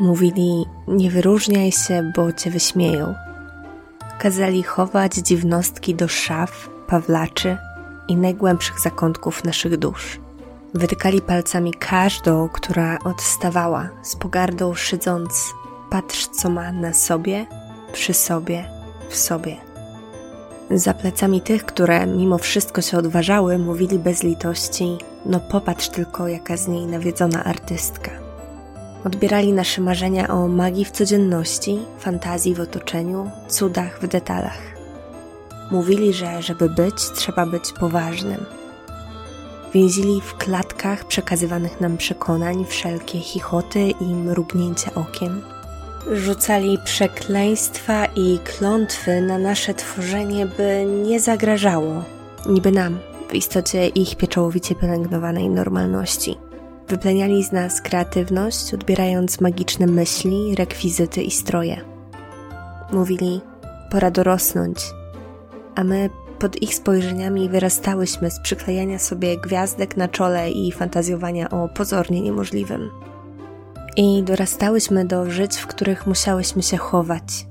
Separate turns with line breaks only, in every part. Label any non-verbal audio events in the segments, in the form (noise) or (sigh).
Mówili: Nie wyróżniaj się, bo cię wyśmieją. Kazali chować dziwnostki do szaf, pawlaczy i najgłębszych zakątków naszych dusz. Wytykali palcami każdą, która odstawała, z pogardą szydząc: Patrz, co ma na sobie, przy sobie, w sobie. Za plecami tych, które mimo wszystko się odważały, mówili bez litości: No popatrz tylko, jaka z niej nawiedzona artystka. Odbierali nasze marzenia o magii w codzienności, fantazji w otoczeniu, cudach w detalach. Mówili, że żeby być, trzeba być poważnym. Więzili w klatkach przekazywanych nam przekonań wszelkie chichoty i mrugnięcia okiem. Rzucali przekleństwa i klątwy na nasze tworzenie, by nie zagrażało, niby nam, w istocie ich pieczołowicie pielęgnowanej normalności. Wypleniali z nas kreatywność, odbierając magiczne myśli, rekwizyty i stroje. Mówili, pora dorosnąć, a my pod ich spojrzeniami wyrastałyśmy z przyklejania sobie gwiazdek na czole i fantazjowania o pozornie niemożliwym. I dorastałyśmy do żyć, w których musiałyśmy się chować,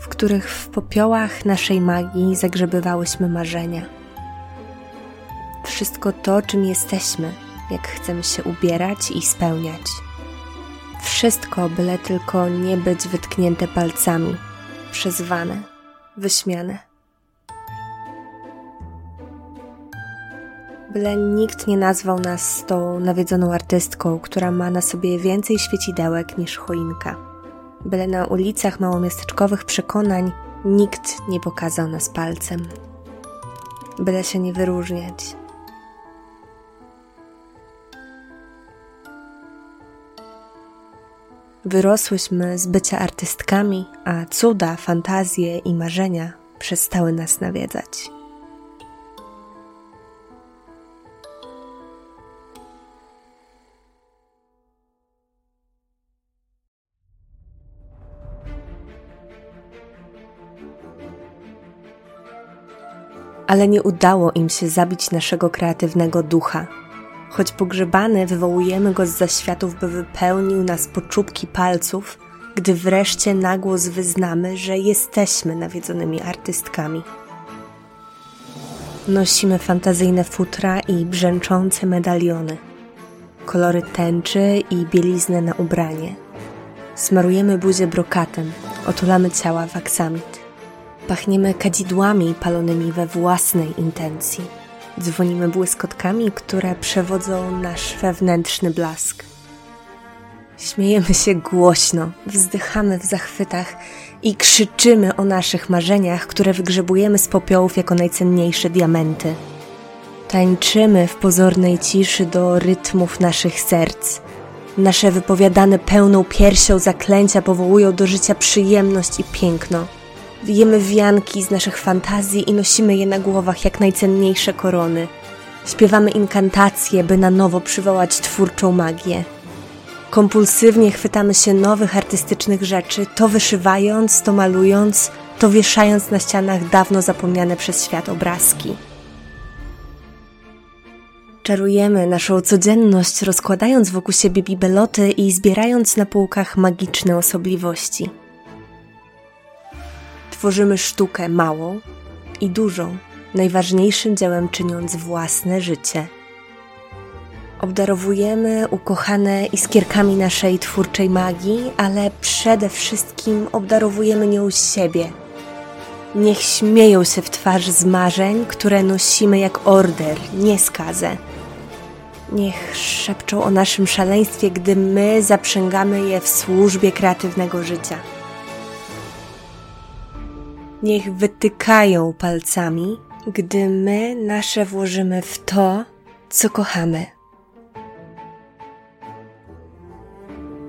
w których w popiołach naszej magii zagrzebywałyśmy marzenia. Wszystko to, czym jesteśmy, jak chcemy się ubierać i spełniać. Wszystko, byle tylko nie być wytknięte palcami, przezwane, wyśmiane. byle nikt nie nazwał nas tą nawiedzoną artystką, która ma na sobie więcej świecidełek niż choinka. Byle na ulicach małomiasteczkowych przekonań nikt nie pokazał nas palcem. Byle się nie wyróżniać. Wyrosłyśmy z bycia artystkami, a cuda, fantazje i marzenia przestały nas nawiedzać. ale nie udało im się zabić naszego kreatywnego ducha. Choć pogrzebany wywołujemy go z zaświatów, by wypełnił nas po czubki palców, gdy wreszcie na głos wyznamy, że jesteśmy nawiedzonymi artystkami. Nosimy fantazyjne futra i brzęczące medaliony, kolory tęczy i bieliznę na ubranie. Smarujemy buzię brokatem, otulamy ciała w aksamit. Pachniemy kadzidłami palonymi we własnej intencji. Dzwonimy błyskotkami, które przewodzą nasz wewnętrzny blask. Śmiejemy się głośno, wzdychamy w zachwytach i krzyczymy o naszych marzeniach, które wygrzebujemy z popiołów jako najcenniejsze diamenty. Tańczymy w pozornej ciszy do rytmów naszych serc. Nasze wypowiadane pełną piersią zaklęcia powołują do życia przyjemność i piękno. Wijemy wianki z naszych fantazji i nosimy je na głowach jak najcenniejsze korony. Śpiewamy inkantacje, by na nowo przywołać twórczą magię. Kompulsywnie chwytamy się nowych artystycznych rzeczy, to wyszywając, to malując, to wieszając na ścianach dawno zapomniane przez świat obrazki. Czarujemy naszą codzienność, rozkładając wokół siebie bibeloty i zbierając na półkach magiczne osobliwości tworzymy sztukę małą i dużą, najważniejszym dziełem czyniąc własne życie. Obdarowujemy ukochane iskierkami naszej twórczej magii, ale przede wszystkim obdarowujemy nią siebie. Niech śmieją się w twarz z marzeń, które nosimy jak order, nie skazę. Niech szepczą o naszym szaleństwie, gdy my zaprzęgamy je w służbie kreatywnego życia niech wytykają palcami, gdy my nasze włożymy w to, co kochamy.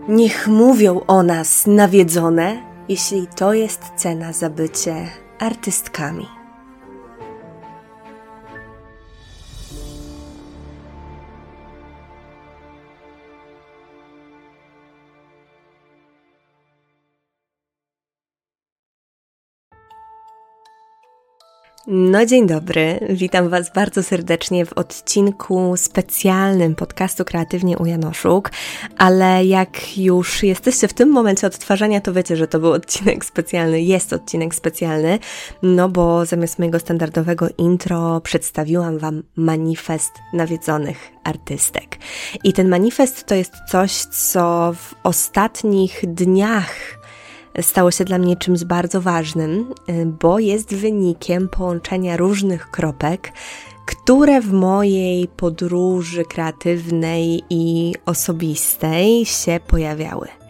Niech mówią o nas nawiedzone, jeśli to jest cena za bycie artystkami. No dzień dobry, witam Was bardzo serdecznie w odcinku specjalnym podcastu Kreatywnie u Janoszuk, ale jak już jesteście w tym momencie odtwarzania, to wiecie, że to był odcinek specjalny, jest odcinek specjalny, no bo zamiast mojego standardowego intro przedstawiłam Wam manifest nawiedzonych artystek. I ten manifest to jest coś, co w ostatnich dniach stało się dla mnie czymś bardzo ważnym, y, bo jest wynikiem połączenia różnych kropek, które w mojej podróży kreatywnej i osobistej się pojawiały.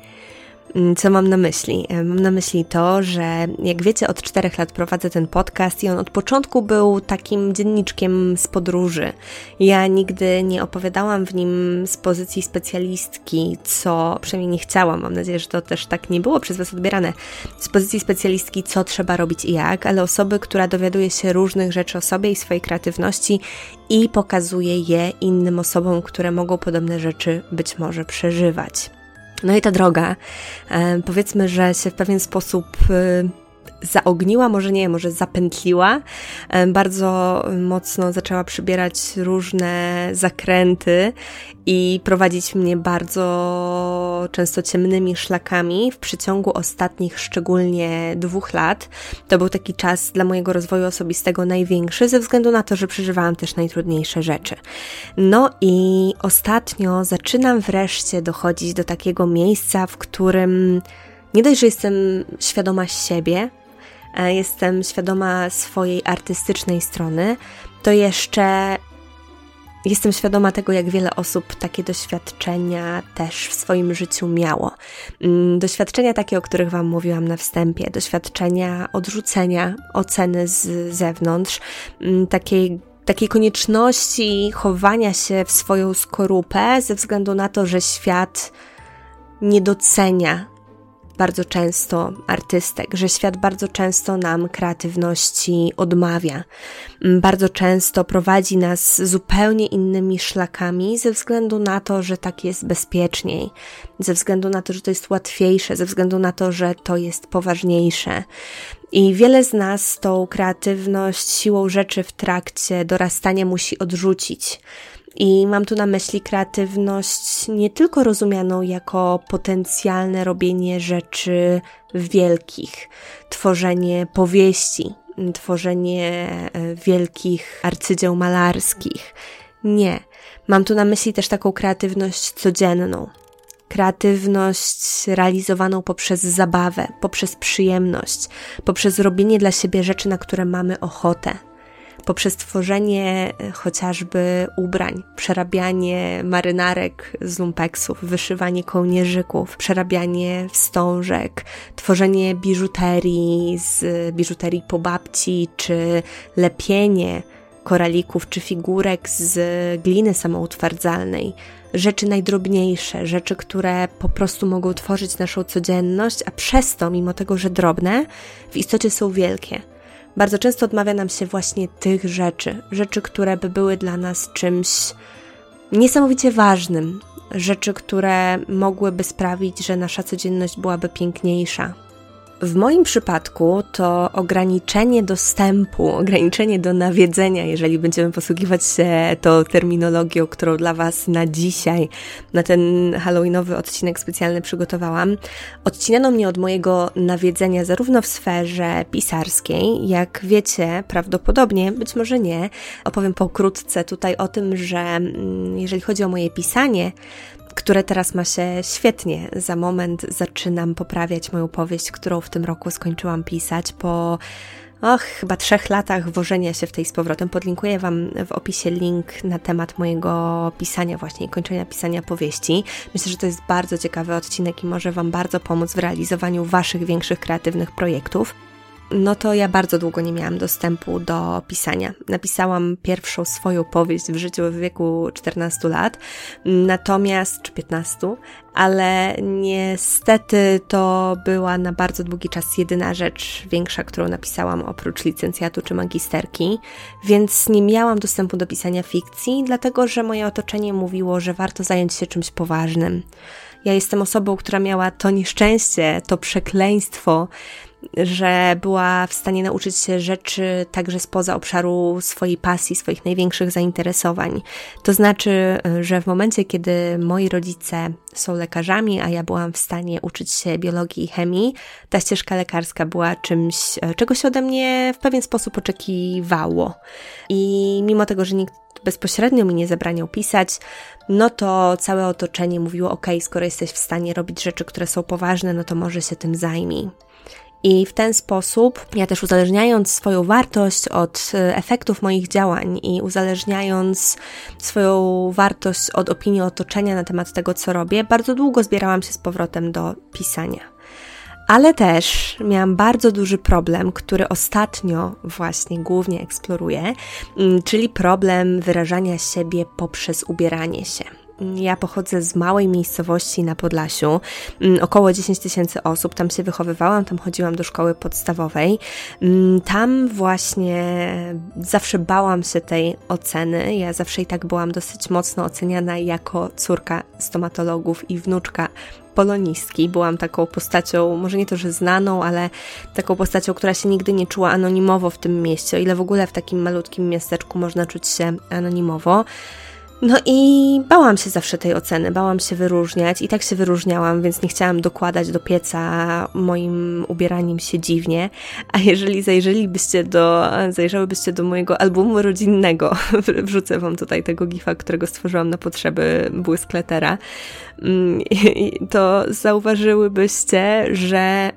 Mm, co mam na myśli? E, mam na myśli to, że jak wiecie, od czterech lat prowadzę ten podcast i on od początku był takim dzienniczkiem z podróży. Ja nigdy nie opowiadałam w nim z pozycji specjalistki, co przynajmniej nie chciałam. Mam nadzieję, że to też tak nie było przez Was odbierane. Z pozycji specjalistki, co trzeba robić i jak, ale osoby, która dowiaduje się różnych rzeczy o sobie i swojej kreatywności i pokazuje je innym osobom, które mogą podobne rzeczy być może przeżywać. No i ta droga, e, powiedzmy, że się w pewien sposób e, zaogniła, może nie, może zapętliła. Bardzo mocno zaczęła przybierać różne zakręty i prowadzić mnie bardzo często ciemnymi szlakami w przeciągu ostatnich szczególnie dwóch lat. To był taki czas dla mojego rozwoju osobistego największy, ze względu na to, że przeżywałam też najtrudniejsze rzeczy. No i ostatnio zaczynam wreszcie dochodzić do takiego miejsca, w którym nie dość, że jestem świadoma siebie, e, jestem świadoma swojej artystycznej strony, to jeszcze Jestem świadoma tego, jak wiele osób takie doświadczenia też w swoim życiu miało. Mm, doświadczenia takie, o których Wam mówiłam na wstępie, doświadczenia odrzucenia, oceny z zewnątrz, mm, takiej takiej konieczności chowania się w swoją skorupę ze względu na to, że świat nie docenia bardzo często artystek, że świat bardzo często nam kreatywności odmawia. Mm, bardzo często prowadzi nas zupełnie innymi szlakami ze względu na to, że tak jest bezpieczniej, ze względu na to, że to jest łatwiejsze, ze względu na to, że to jest poważniejsze. I wiele z nas tą kreatywność siłą rzeczy w trakcie dorastania musi odrzucić. I mam tu na myśli kreatywność nie tylko rozumianą jako potencjalne robienie rzeczy wielkich, tworzenie powieści, tworzenie e, wielkich arcydzieł malarskich. Nie. Mam tu na myśli też taką kreatywność codzienną. Kreatywność realizowaną poprzez zabawę, poprzez przyjemność, poprzez robienie dla siebie rzeczy, na które mamy ochotę poprzez tworzenie e, chociażby ubrań, przerabianie marynarek z lumpeksów, wyszywanie kołnierzyków, przerabianie wstążek, tworzenie biżuterii z biżuterii po babci, czy lepienie koralików czy figurek z gliny samoutwardzalnej. Rzeczy najdrobniejsze, rzeczy, które po prostu mogą tworzyć naszą codzienność, a przez to, mimo tego, że drobne, w istocie są wielkie. Bardzo często odmawia nam się właśnie tych rzeczy, rzeczy, które by były dla nas czymś niesamowicie ważnym, rzeczy, które mogłyby sprawić, że nasza codzienność byłaby piękniejsza, w moim przypadku to ograniczenie dostępu, ograniczenie do nawiedzenia, jeżeli będziemy posługiwać się tą terminologią, którą dla Was na dzisiaj, na ten halloweenowy odcinek specjalny przygotowałam, odcinano mnie od mojego nawiedzenia zarówno w sferze pisarskiej, jak wiecie, prawdopodobnie, być może nie, opowiem pokrótce tutaj o tym, że mm, jeżeli chodzi o moje pisanie, które teraz ma się świetnie. Za moment zaczynam poprawiać moją powieść, którą w tym roku skończyłam pisać po och, chyba trzech latach wożenia się w tej z powrotem. Podlinkuję Wam w opisie link na temat mojego pisania właśnie, kończenia pisania powieści. Myślę, że to jest bardzo ciekawy odcinek i może Wam bardzo pomóc w realizowaniu Waszych większych kreatywnych projektów no to ja bardzo długo nie miałam dostępu do pisania. Napisałam pierwszą swoją powieść w życiu w wieku 14 lat, natomiast, czy 15, ale niestety to była na bardzo długi czas jedyna rzecz większa, którą napisałam oprócz licencjatu czy magisterki, więc nie miałam dostępu do pisania fikcji, dlatego że moje otoczenie mówiło, że warto zająć się czymś poważnym Ja jestem osobą, która miała to nieszczęście, to przekleństwo, że była w stanie nauczyć się rzeczy także spoza obszaru swojej pasji, swoich największych zainteresowań. To znaczy, że w momencie, kiedy moi rodzice są lekarzami, a ja byłam w stanie uczyć się biologii i chemii, ta ścieżka lekarska była czymś, czego się ode mnie w pewien sposób oczekiwało. I mimo tego, że nikt bezpośrednio mi nie zabraniał pisać, no to całe otoczenie mówiło: OK, skoro jesteś w stanie robić rzeczy, które są poważne, no to może się tym zajmij. I w ten sposób, ja też uzależniając swoją wartość od e, efektów moich działań i uzależniając swoją wartość od opinii otoczenia na temat tego, co robię, bardzo długo zbierałam się z powrotem do pisania. Ale też miałam bardzo duży problem, który ostatnio właśnie głównie eksploruję, mm, czyli problem wyrażania siebie poprzez ubieranie się. Ja pochodzę z małej miejscowości na Podlasiu, mm, około 10 tysięcy osób, tam się wychowywałam, tam chodziłam do szkoły podstawowej. Mm, tam właśnie zawsze bałam się tej oceny. Ja zawsze i tak byłam dosyć mocno oceniana jako córka stomatologów i wnuczka polonistki. Byłam taką postacią, może nie to, że znaną, ale taką postacią, która się nigdy nie czuła anonimowo w tym mieście, o ile w ogóle w takim malutkim miasteczku można czuć się anonimowo. No i bałam się zawsze tej oceny, bałam się wyróżniać i tak się wyróżniałam, więc nie chciałam dokładać do pieca moim ubieraniem się dziwnie. A jeżeli zajrzelibyście do, zajrzałybyście do mojego albumu rodzinnego, (laughs) wrzucę wam tutaj tego gifa, którego stworzyłam na potrzeby błyskletera, mm, to zauważyłybyście, że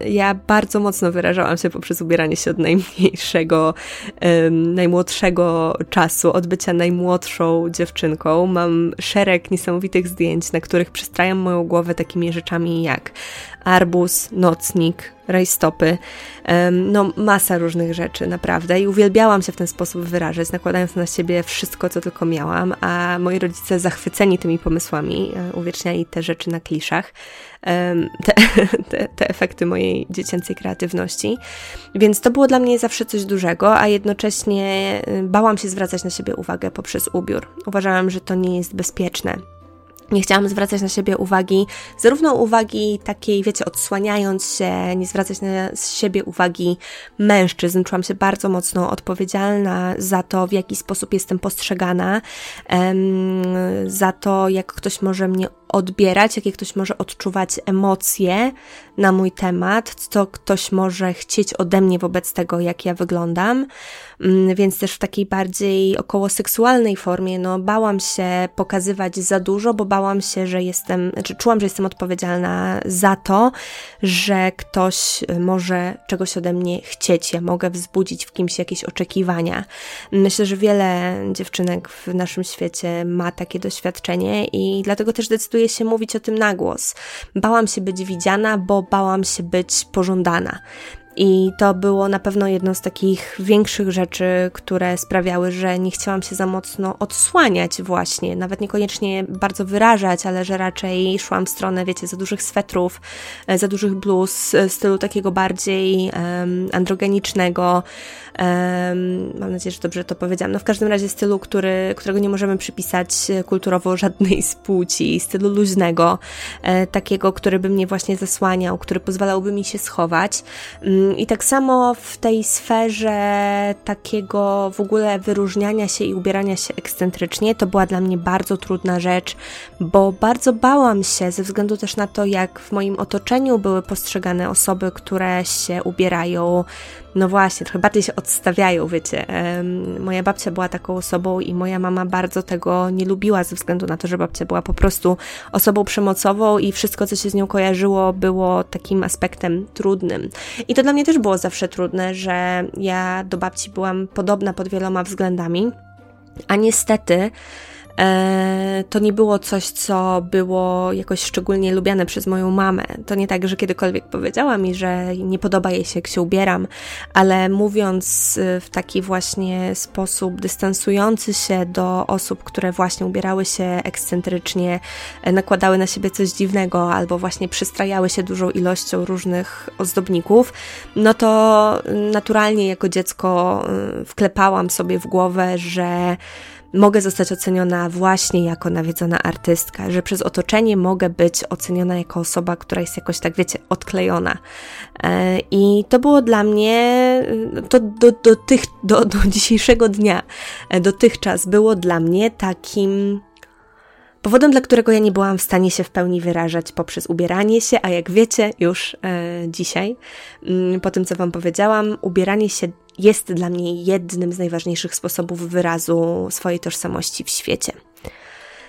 ja bardzo mocno wyrażałam się poprzez ubieranie się od najmniejszego, najmłodszego czasu, od bycia najmłodszą dziewczynką. Mam szereg niesamowitych zdjęć, na których przystrajam moją głowę takimi rzeczami jak arbuz, nocnik, rajstopy, no masa różnych rzeczy, naprawdę. I uwielbiałam się w ten sposób wyrażać, nakładając na siebie wszystko, co tylko miałam, a moi rodzice zachwyceni tymi pomysłami e, uwieczniali te rzeczy na kliszach, te, (laughs) te, te efekty mojej dziecięcej kreatywności. Więc to było dla mnie zawsze coś dużego, a jednocześnie e, bałam się zwracać na siebie uwagę poprzez ubiór. Uważałam, że to nie jest bezpieczne nie chciałam zwracać na siebie uwagi, zarówno uwagi takiej, wiecie, odsłaniając się, nie zwracać na siebie uwagi mężczyzn. Czułam się bardzo mocno odpowiedzialna za to, w jaki sposób jestem postrzegana, za to, jak ktoś może mnie odbierać, jakie ktoś może odczuwać emocje na mój temat, co ktoś może chcieć ode mnie wobec tego, jak ja wyglądam. Mm, więc też w takiej bardziej około seksualnej formie, no bałam się pokazywać za dużo, bo bałam się, że jestem, znaczy czułam, że jestem odpowiedzialna za to, że ktoś może czegoś ode mnie chcieć, ja mogę wzbudzić w kimś jakieś oczekiwania. Myślę, że wiele dziewczynek w naszym świecie ma takie doświadczenie i dlatego też decyduję się mówić o tym na głos. Bałam się być widziana, bo bałam się być pożądana. I to było na pewno jedno z takich większych rzeczy, które sprawiały, że nie chciałam się za mocno odsłaniać właśnie, nawet niekoniecznie bardzo wyrażać, ale że raczej szłam w stronę, wiecie, za dużych swetrów, e, za dużych bluz, e, stylu takiego bardziej um, androgenicznego. Um, mam nadzieję, że dobrze to powiedziałam. No w każdym razie stylu, który, którego nie możemy przypisać kulturowo żadnej z płci, stylu luźnego, e, takiego, który by mnie właśnie zasłaniał, który pozwalałby mi się schować. Um, i tak samo w tej sferze takiego w ogóle wyróżniania się i ubierania się ekscentrycznie, to była dla mnie bardzo trudna rzecz, bo bardzo bałam się ze względu też na to, jak w moim otoczeniu były postrzegane osoby, które się ubierają no właśnie, trochę bardziej się odstawiają, wiecie. Moja babcia była taką osobą i moja mama bardzo tego nie lubiła ze względu na to, że babcia była po prostu osobą przemocową i wszystko, co się z nią kojarzyło, było takim aspektem trudnym. I to dla mnie też było zawsze trudne, że ja do babci byłam podobna pod wieloma względami, a niestety to nie było coś, co było jakoś szczególnie lubiane przez moją mamę. To nie tak, że kiedykolwiek powiedziała mi, że nie podoba jej się, jak się ubieram, ale mówiąc e, w taki właśnie sposób dystansujący się do osób, które właśnie ubierały się ekscentrycznie, e, nakładały na siebie coś dziwnego albo właśnie przystrajały się dużą ilością różnych ozdobników, no to naturalnie jako dziecko wklepałam sobie w głowę, że mogę zostać oceniona właśnie jako nawiedzona artystka, że przez otoczenie mogę być oceniona jako osoba, która jest jakoś tak, wiecie, odklejona. E, I to było dla mnie, to do, do, tych, do, do dzisiejszego dnia, e, dotychczas było dla mnie takim Powodem, dla którego ja nie byłam w stanie się w pełni wyrażać poprzez ubieranie się, a jak wiecie już e, dzisiaj, mm, po tym co Wam powiedziałam, ubieranie się jest dla mnie jednym z najważniejszych sposobów wyrazu swojej tożsamości w świecie.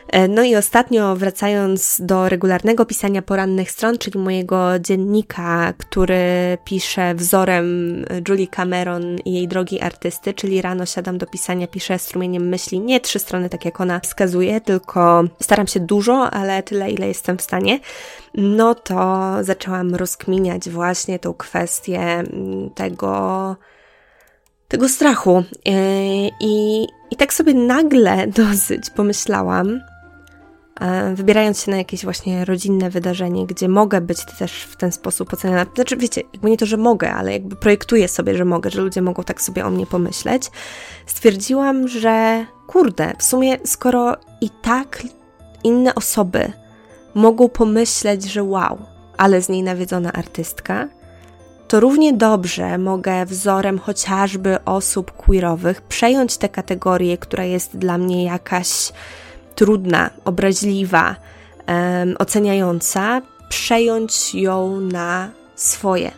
E, no i ostatnio, wracając do regularnego pisania porannych stron, czyli mojego dziennika, który piszę wzorem Julie Cameron i jej drogi artysty, czyli rano siadam do pisania, piszę strumieniem myśli, nie trzy strony, tak jak ona wskazuje, tylko staram się dużo, ale tyle, ile jestem w stanie. No to zaczęłam rozkminiać właśnie tą kwestię tego, tego strachu. E, I, I tak sobie nagle (laughs) dosyć pomyślałam, E, wybierając się na jakieś właśnie rodzinne wydarzenie, gdzie mogę być też w ten sposób oceniana. Znaczy, wiecie, jakby nie to, że mogę, ale jakby projektuję sobie, że mogę, że ludzie mogą tak sobie o mnie pomyśleć, stwierdziłam, że kurde, w sumie skoro i tak inne osoby mogą pomyśleć, że wow, ale z niej nawiedzona artystka, to równie dobrze mogę wzorem chociażby osób queerowych przejąć tę kategorię, która jest dla mnie jakaś trudna, obraźliwa, um, oceniająca, przejąć ją na swoje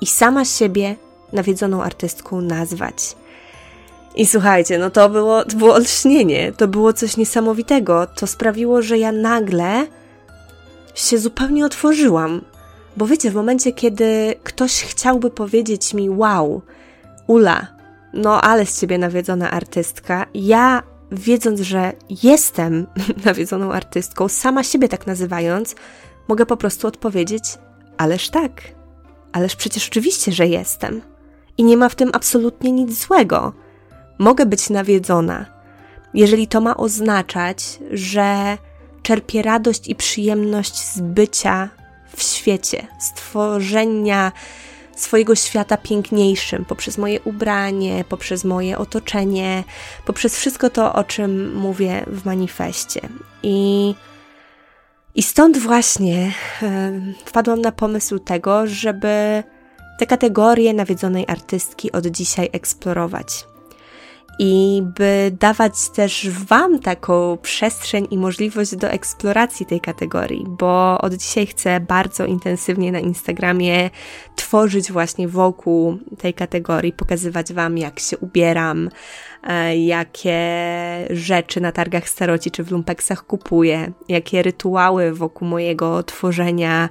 i sama siebie nawiedzoną artystką nazwać. I słuchajcie, no to było, to było olśnienie, to było coś niesamowitego. To sprawiło, że ja nagle się zupełnie otworzyłam. Bo wiecie, w momencie, kiedy ktoś chciałby powiedzieć mi, wow, Ula, no ale z ciebie nawiedzona artystka, ja wiedząc, że jestem (laughs) nawiedzoną artystką, sama siebie tak nazywając, mogę po prostu odpowiedzieć: Ależ tak, ależ przecież oczywiście, że jestem. I nie ma w tym absolutnie nic złego. Mogę być nawiedzona, jeżeli to ma oznaczać, że czerpię radość i przyjemność z bycia w świecie, stworzenia swojego świata piękniejszym poprzez moje ubranie, poprzez moje otoczenie, poprzez wszystko to, o czym mówię w manifestie. I, i stąd właśnie e, wpadłam na pomysł tego, żeby te kategorie nawiedzonej artystki od dzisiaj eksplorować i by dawać też Wam taką przestrzeń i możliwość do eksploracji tej kategorii, bo od dzisiaj chcę bardzo intensywnie na Instagramie tworzyć właśnie wokół tej kategorii, pokazywać Wam, jak się ubieram, jakie rzeczy na targach staroci czy w lumpeksach kupuję, jakie rytuały wokół mojego tworzenia,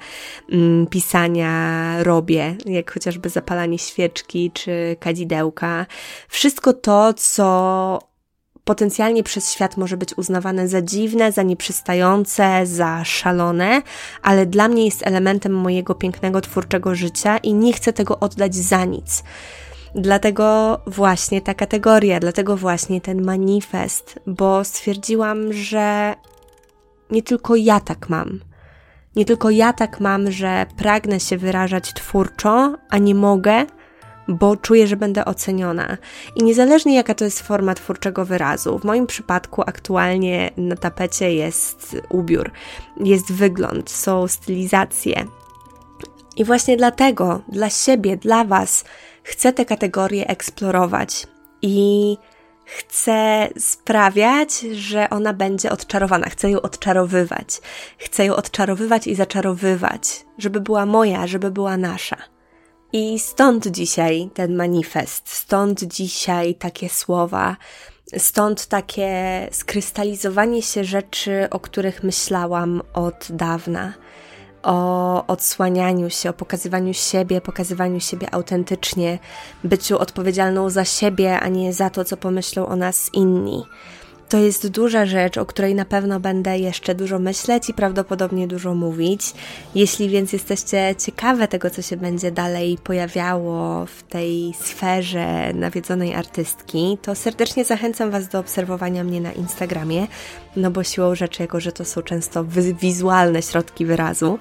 mm, pisania robię, jak chociażby zapalanie świeczki czy kadzidełka. Wszystko to, co potencjalnie przez świat może być uznawane za dziwne, za nieprzystające, za szalone, ale dla mnie jest elementem mojego pięknego, twórczego życia i nie chcę tego oddać za nic. Dlatego właśnie ta kategoria, dlatego właśnie ten manifest, bo stwierdziłam, że nie tylko ja tak mam. Nie tylko ja tak mam, że pragnę się wyrażać twórczo, a nie mogę, bo czuję, że będę oceniona. I niezależnie jaka to jest forma twórczego wyrazu, w moim przypadku aktualnie na tapecie jest ubiór, jest wygląd, są stylizacje. I właśnie dlatego, dla siebie, dla Was, chcę te kategorie eksplorować i chcę sprawiać, że ona będzie odczarowana. Chcę ją odczarowywać. Chcę ją odczarowywać i zaczarowywać, żeby była moja, żeby była nasza. I stąd dzisiaj ten manifest, stąd dzisiaj takie słowa, stąd takie skrystalizowanie się rzeczy, o których myślałam od dawna o odsłanianiu się, o pokazywaniu siebie, pokazywaniu siebie autentycznie, byciu odpowiedzialną za siebie, a nie za to, co pomyślą o nas inni. To jest duża rzecz, o której na pewno będę jeszcze dużo myśleć i prawdopodobnie dużo mówić. Jeśli więc jesteście ciekawe tego, co się będzie dalej pojawiało w tej sferze nawiedzonej artystki, to serdecznie zachęcam Was do obserwowania mnie na Instagramie, no bo siłą rzeczy, jako że to są często wizualne środki wyrazu,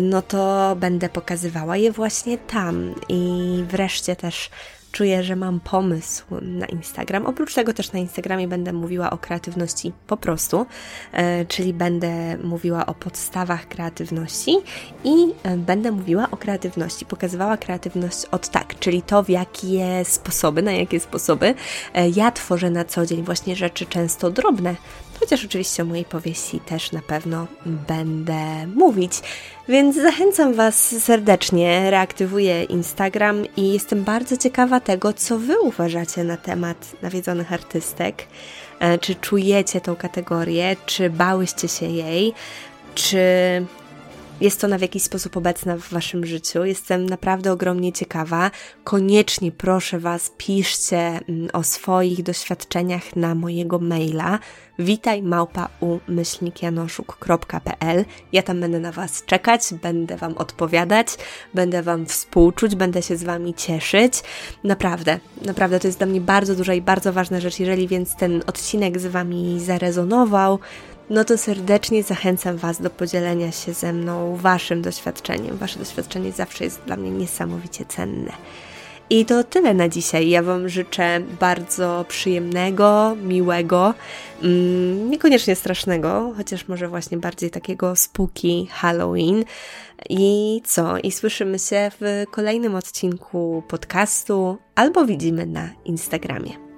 no to będę pokazywała je właśnie tam. I wreszcie też czuję, że mam pomysł na Instagram. Oprócz tego też na Instagramie będę mówiła o kreatywności po prostu, e, czyli będę mówiła o podstawach kreatywności i e, będę mówiła o kreatywności, pokazywała kreatywność od tak, czyli to w jakie sposoby, na jakie sposoby e, ja tworzę na co dzień właśnie rzeczy często drobne, chociaż oczywiście o mojej powieści też na pewno będę mówić. Więc zachęcam Was serdecznie, reaktywuję Instagram i jestem bardzo ciekawa tego, co Wy uważacie na temat nawiedzonych artystek. E, czy czujecie tą kategorię, czy bałyście się jej, czy jest ona w jakiś sposób obecna w Waszym życiu. Jestem naprawdę ogromnie ciekawa. Koniecznie proszę Was, piszcie mm, o swoich doświadczeniach na mojego maila witaj małpa u myślnikjanoszuk.pl. Ja tam będę na Was czekać, będę Wam odpowiadać, będę Wam współczuć, będę się z Wami cieszyć. Naprawdę, naprawdę to jest dla mnie bardzo duża i bardzo ważna rzecz. Jeżeli więc ten odcinek z Wami zarezonował, no to serdecznie zachęcam Was do podzielenia się ze mną Waszym doświadczeniem. Wasze doświadczenie zawsze jest dla mnie niesamowicie cenne. I to tyle na dzisiaj. Ja Wam życzę bardzo przyjemnego, miłego, mm, niekoniecznie strasznego, chociaż może właśnie bardziej takiego spooky Halloween. I co? I słyszymy się w kolejnym odcinku podcastu albo widzimy na Instagramie.